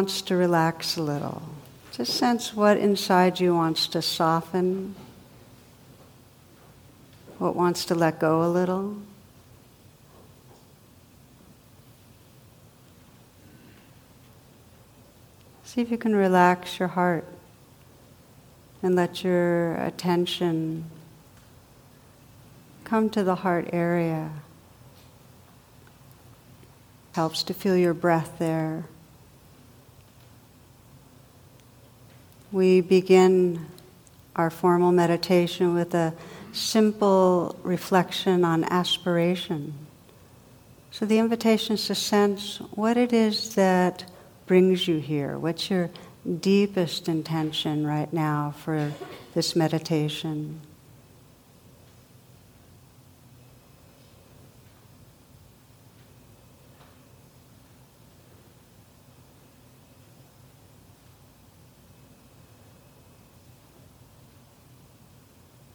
wants to relax a little. Just sense what inside you wants to soften, what wants to let go a little. See if you can relax your heart and let your attention come to the heart area. Helps to feel your breath there. We begin our formal meditation with a simple reflection on aspiration. So the invitation is to sense what it is that brings you here. What's your deepest intention right now for this meditation?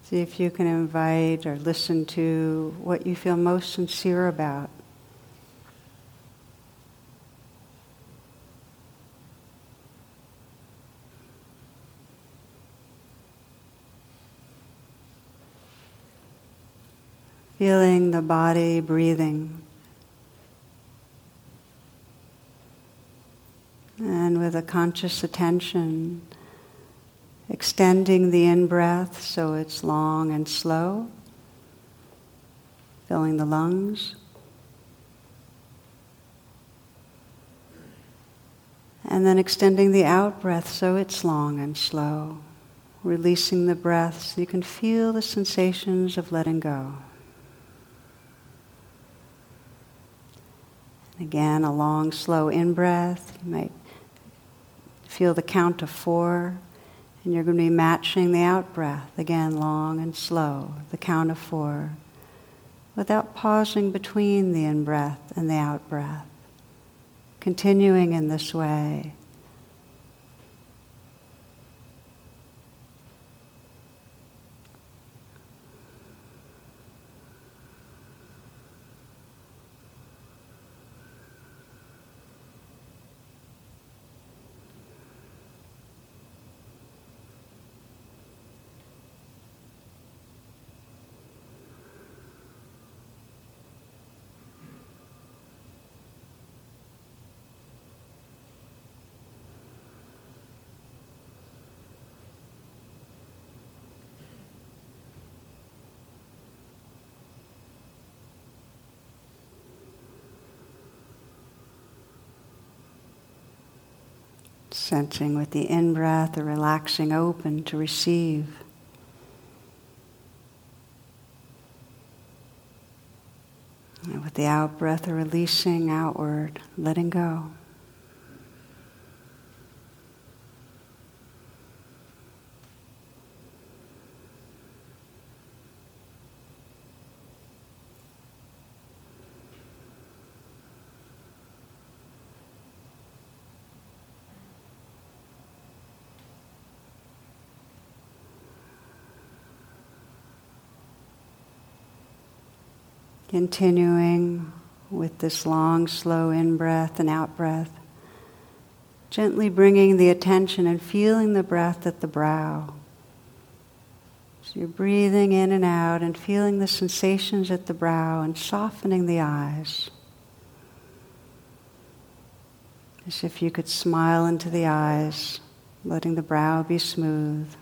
See if you can invite or listen to what you feel most sincere about. Feeling the body breathing. And with a conscious attention, extending the in breath so it's long and slow, filling the lungs. And then extending the out breath so it's long and slow, releasing the breath so you can feel the sensations of letting go. And again, a long, slow in breath. You might feel the count of four. And you're going to be matching the out breath, again, long and slow, the count of four, without pausing between the in breath and the out breath. Continuing in this way Sensing with the in breath, the relaxing open to receive. And with the out breath, the releasing outward, letting go. Continuing with this long, slow in breath and out breath. Gently bringing the attention and feeling the breath at the brow. So you're breathing in and out and feeling the sensations at the brow and softening the eyes. As if you could smile into the eyes, letting the brow be smooth.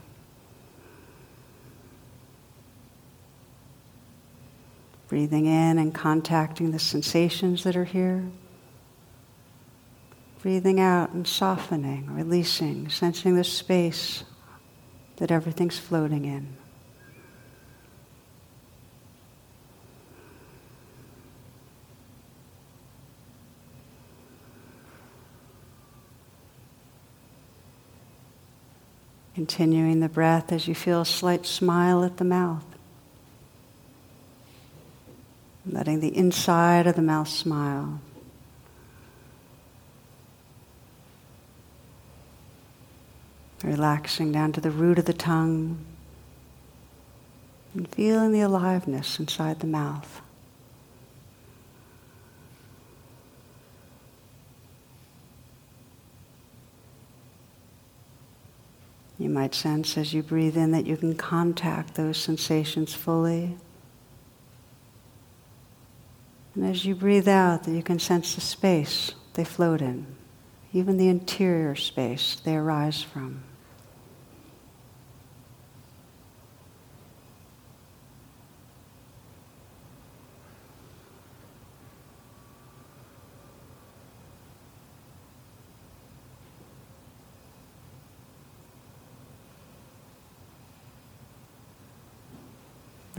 Breathing in and contacting the sensations that are here. Breathing out and softening, releasing, sensing the space that everything's floating in. Continuing the breath as you feel a slight smile at the mouth. Letting the inside of the mouth smile. Relaxing down to the root of the tongue and feeling the aliveness inside the mouth. You might sense as you breathe in that you can contact those sensations fully. And as you breathe out, you can sense the space they float in, even the interior space they arise from.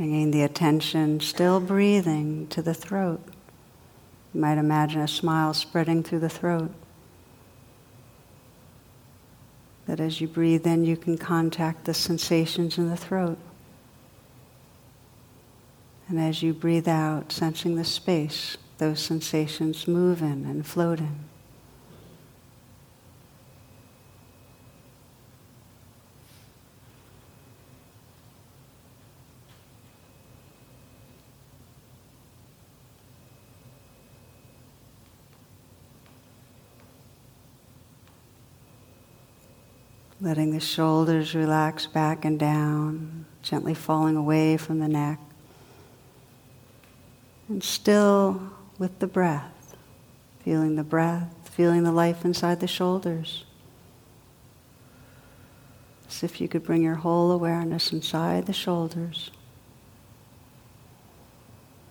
Bringing the attention, still breathing, to the throat. You might imagine a smile spreading through the throat. That as you breathe in, you can contact the sensations in the throat. And as you breathe out, sensing the space those sensations move in and float in. Letting the shoulders relax back and down, gently falling away from the neck. And still with the breath, feeling the breath, feeling the life inside the shoulders. As if you could bring your whole awareness inside the shoulders.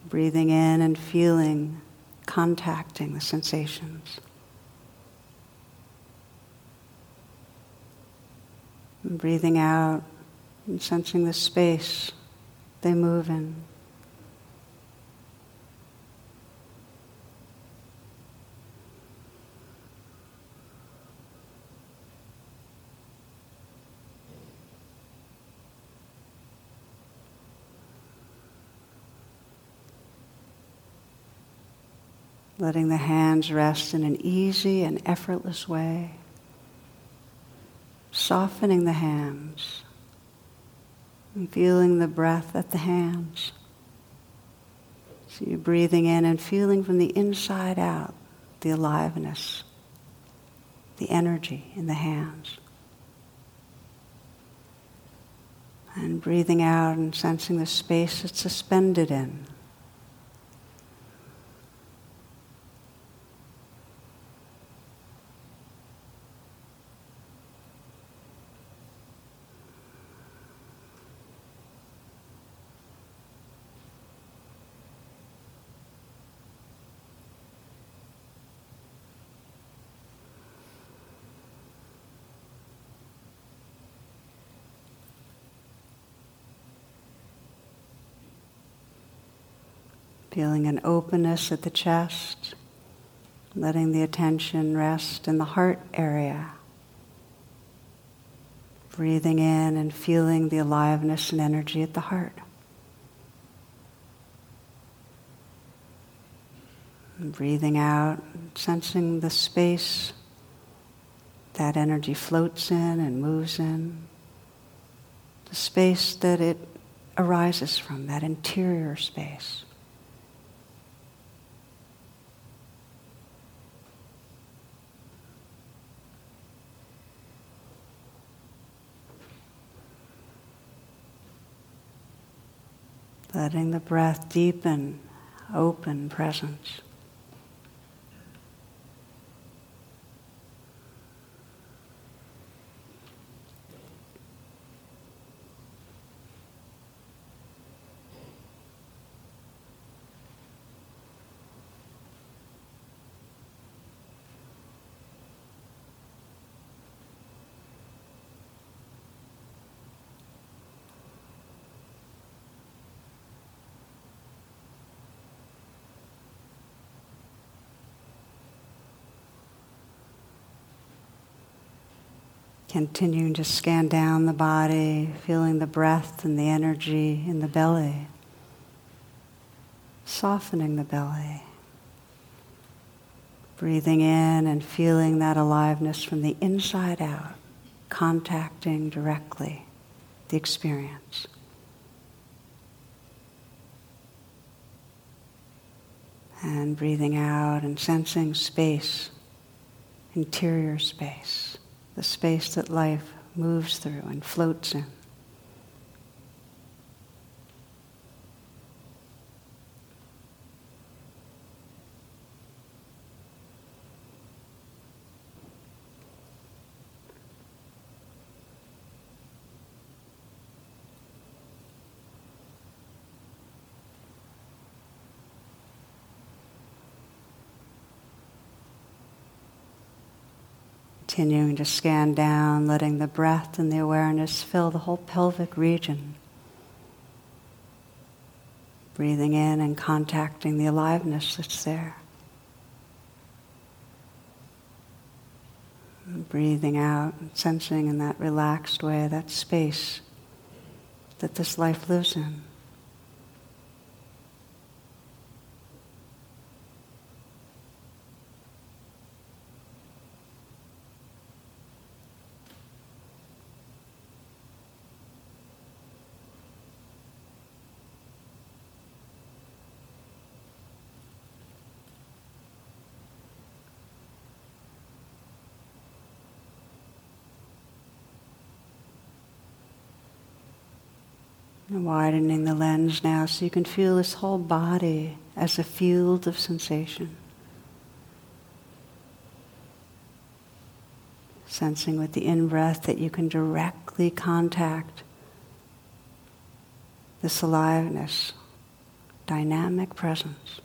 Breathing in and feeling, contacting the sensations. Breathing out and sensing the space they move in. Letting the hands rest in an easy and effortless way softening the hands and feeling the breath at the hands. So you're breathing in and feeling from the inside out the aliveness, the energy in the hands. And breathing out and sensing the space it's suspended in. Feeling an openness at the chest, letting the attention rest in the heart area. Breathing in and feeling the aliveness and energy at the heart. And breathing out, sensing the space that energy floats in and moves in. The space that it arises from, that interior space. Letting the breath deepen, open presence. Continuing to scan down the body, feeling the breath and the energy in the belly, softening the belly. Breathing in and feeling that aliveness from the inside out, contacting directly the experience. And breathing out and sensing space, interior space the space that life moves through and floats in. Continuing to scan down, letting the breath and the awareness fill the whole pelvic region. Breathing in and contacting the aliveness that's there. Breathing out, and sensing in that relaxed way that space that this life lives in. Widening the lens now so you can feel this whole body as a field of sensation. Sensing with the in breath that you can directly contact this aliveness, dynamic presence.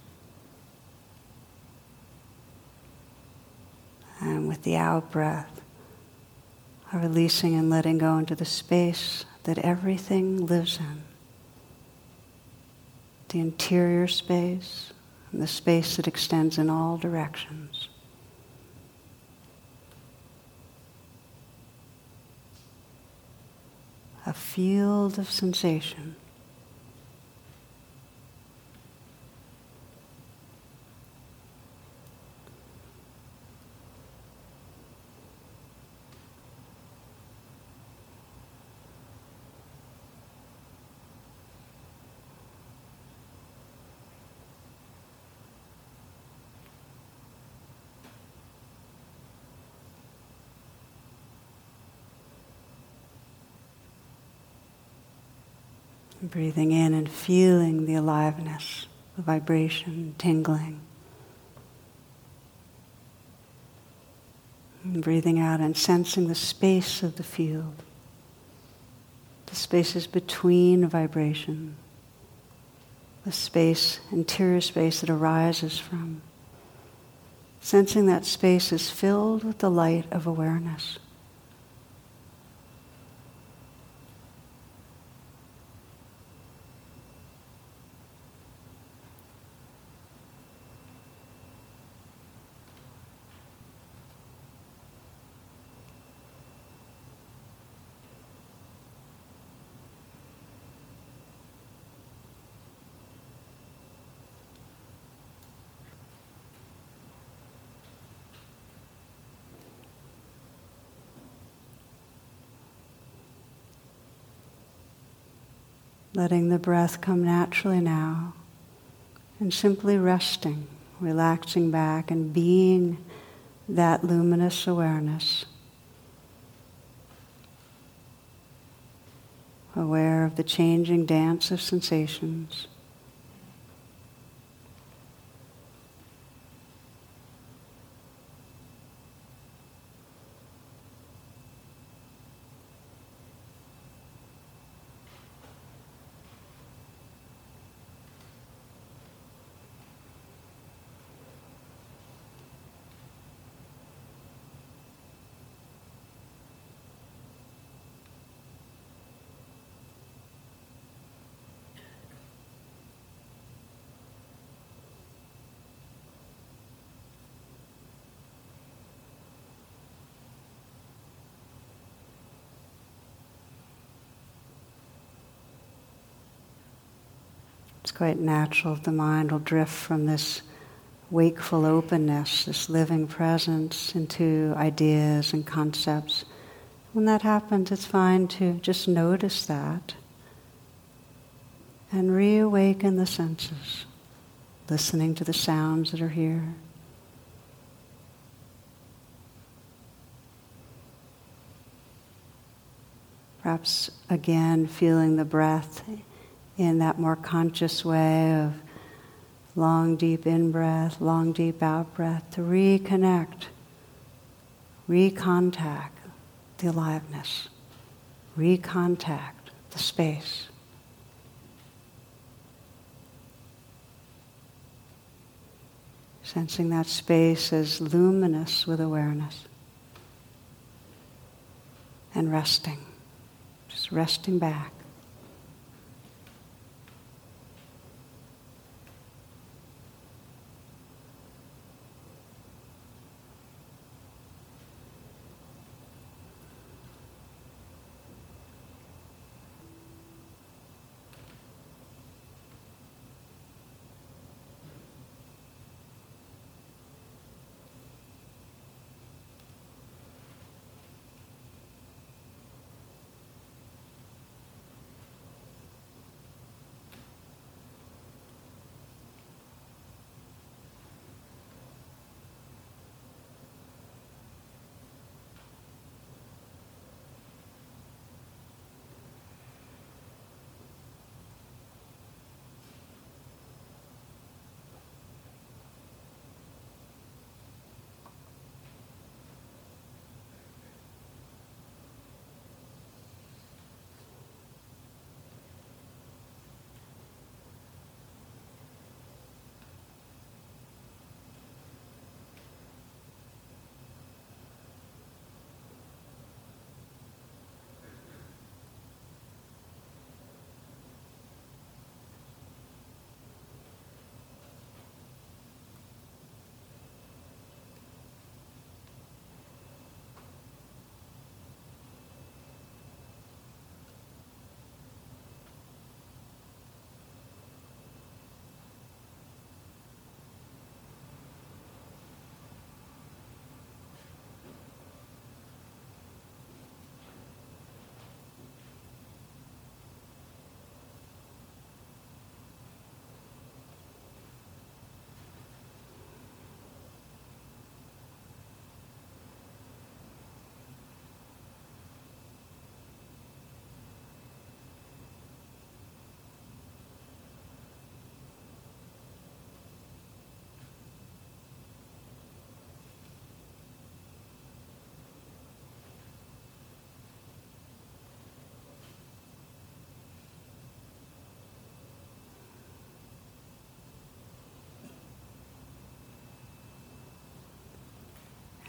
And with the out breath, releasing and letting go into the space that everything lives in. The interior space, and the space that extends in all directions. A field of sensation. Breathing in and feeling the aliveness, the vibration, tingling. And breathing out and sensing the space of the field, the spaces between vibration, the space, interior space that arises from. Sensing that space is filled with the light of awareness. Letting the breath come naturally now, and simply resting, relaxing back, and being that luminous awareness. Aware of the changing dance of sensations. It's quite natural the mind will drift from this wakeful openness, this living presence, into ideas and concepts. When that happens, it's fine to just notice that and reawaken the senses, listening to the sounds that are here. Perhaps again feeling the breath in that more conscious way of long, deep in breath, long, deep out breath to reconnect, recontact the aliveness, recontact the space. Sensing that space as luminous with awareness and resting, just resting back.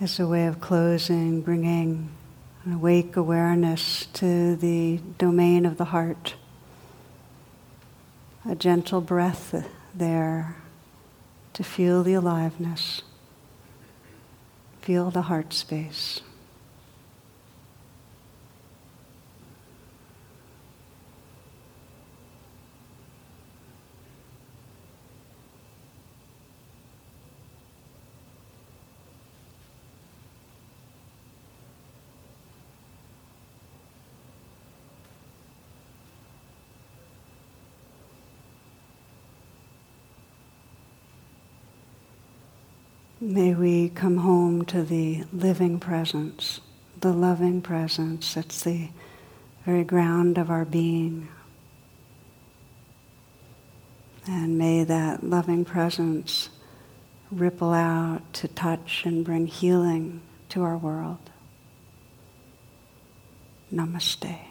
As a way of closing, bringing an awake awareness to the domain of the heart. A gentle breath there to feel the aliveness, feel the heart space. May we come home to the living presence, the loving presence that's the very ground of our being. And may that loving presence ripple out to touch and bring healing to our world. Namaste.